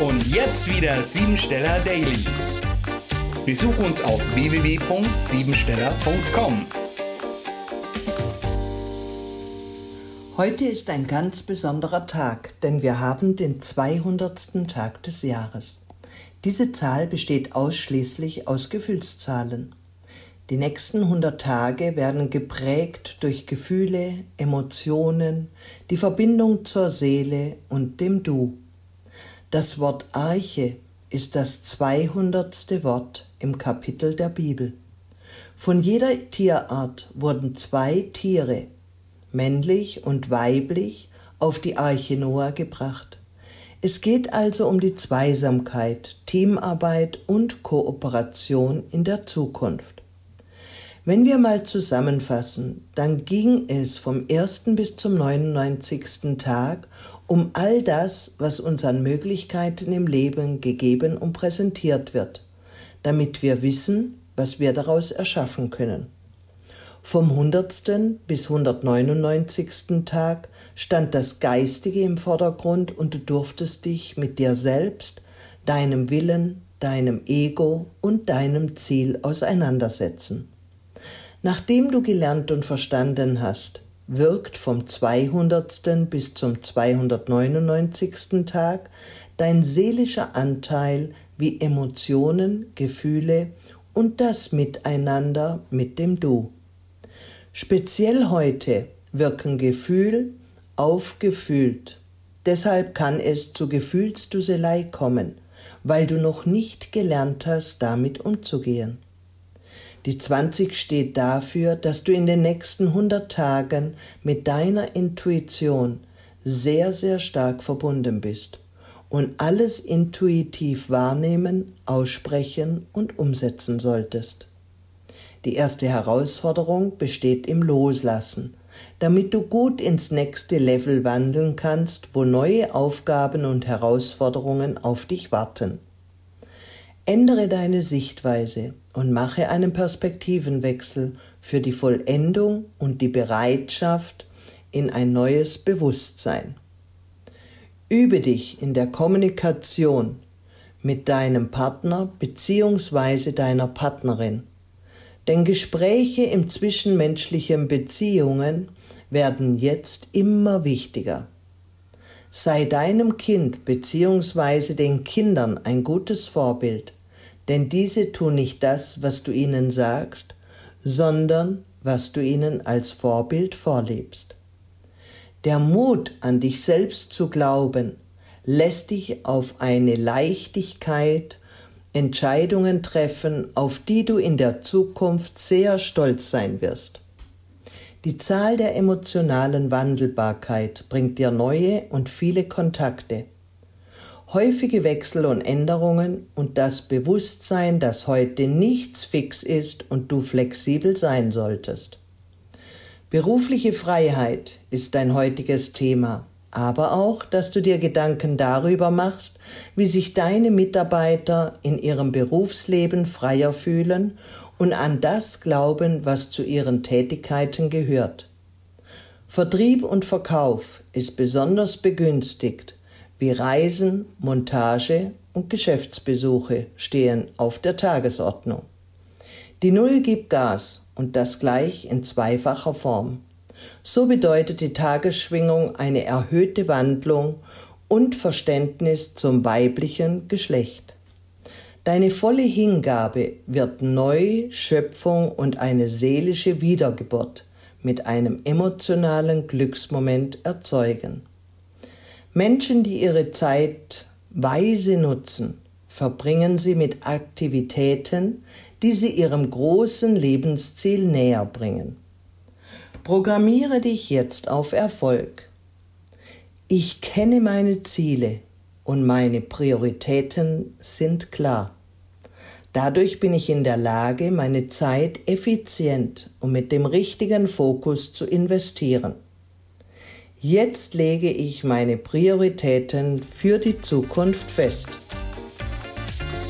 Und jetzt wieder Siebensteller Daily. Besuch uns auf www.siebensteller.com. Heute ist ein ganz besonderer Tag, denn wir haben den 200. Tag des Jahres. Diese Zahl besteht ausschließlich aus Gefühlszahlen. Die nächsten 100 Tage werden geprägt durch Gefühle, Emotionen, die Verbindung zur Seele und dem Du. Das Wort Arche ist das 200. Wort im Kapitel der Bibel. Von jeder Tierart wurden zwei Tiere, männlich und weiblich, auf die Arche Noah gebracht. Es geht also um die Zweisamkeit, Teamarbeit und Kooperation in der Zukunft. Wenn wir mal zusammenfassen, dann ging es vom ersten bis zum 99. Tag um all das, was uns an Möglichkeiten im Leben gegeben und präsentiert wird, damit wir wissen, was wir daraus erschaffen können. Vom 100. bis 199. Tag stand das Geistige im Vordergrund und du durftest dich mit dir selbst, deinem Willen, deinem Ego und deinem Ziel auseinandersetzen. Nachdem du gelernt und verstanden hast, wirkt vom 200. bis zum 299. Tag dein seelischer Anteil wie Emotionen, Gefühle und das Miteinander mit dem Du. Speziell heute wirken Gefühl aufgefühlt. Deshalb kann es zu Gefühlsduselei kommen, weil du noch nicht gelernt hast, damit umzugehen. Die 20 steht dafür, dass du in den nächsten 100 Tagen mit deiner Intuition sehr, sehr stark verbunden bist und alles intuitiv wahrnehmen, aussprechen und umsetzen solltest. Die erste Herausforderung besteht im Loslassen, damit du gut ins nächste Level wandeln kannst, wo neue Aufgaben und Herausforderungen auf dich warten. Ändere deine Sichtweise und mache einen Perspektivenwechsel für die Vollendung und die Bereitschaft in ein neues Bewusstsein. Übe dich in der Kommunikation mit deinem Partner bzw. deiner Partnerin denn Gespräche im zwischenmenschlichen Beziehungen werden jetzt immer wichtiger. Sei deinem Kind bzw. den Kindern ein gutes Vorbild, denn diese tun nicht das, was du ihnen sagst, sondern was du ihnen als Vorbild vorlebst. Der Mut an dich selbst zu glauben lässt dich auf eine Leichtigkeit Entscheidungen treffen, auf die du in der Zukunft sehr stolz sein wirst. Die Zahl der emotionalen Wandelbarkeit bringt dir neue und viele Kontakte. Häufige Wechsel und Änderungen und das Bewusstsein, dass heute nichts fix ist und du flexibel sein solltest. Berufliche Freiheit ist dein heutiges Thema aber auch, dass du dir Gedanken darüber machst, wie sich deine Mitarbeiter in ihrem Berufsleben freier fühlen und an das glauben, was zu ihren Tätigkeiten gehört. Vertrieb und Verkauf ist besonders begünstigt, wie Reisen, Montage und Geschäftsbesuche stehen auf der Tagesordnung. Die Null gibt Gas und das gleich in zweifacher Form. So bedeutet die Tagesschwingung eine erhöhte Wandlung und Verständnis zum weiblichen Geschlecht. Deine volle Hingabe wird neu, Schöpfung und eine seelische Wiedergeburt mit einem emotionalen Glücksmoment erzeugen. Menschen, die ihre Zeit weise nutzen, verbringen sie mit Aktivitäten, die sie ihrem großen Lebensziel näher bringen. Programmiere dich jetzt auf Erfolg. Ich kenne meine Ziele und meine Prioritäten sind klar. Dadurch bin ich in der Lage, meine Zeit effizient und mit dem richtigen Fokus zu investieren. Jetzt lege ich meine Prioritäten für die Zukunft fest.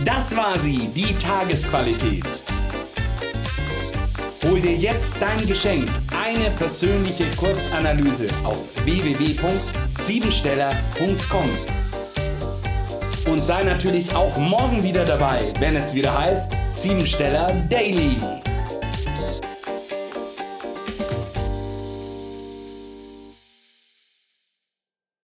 Das war sie, die Tagesqualität. Hol dir jetzt dein Geschenk eine persönliche Kurzanalyse auf www.siebensteller.com. und sei natürlich auch morgen wieder dabei, wenn es wieder heißt Siebensteller Daily.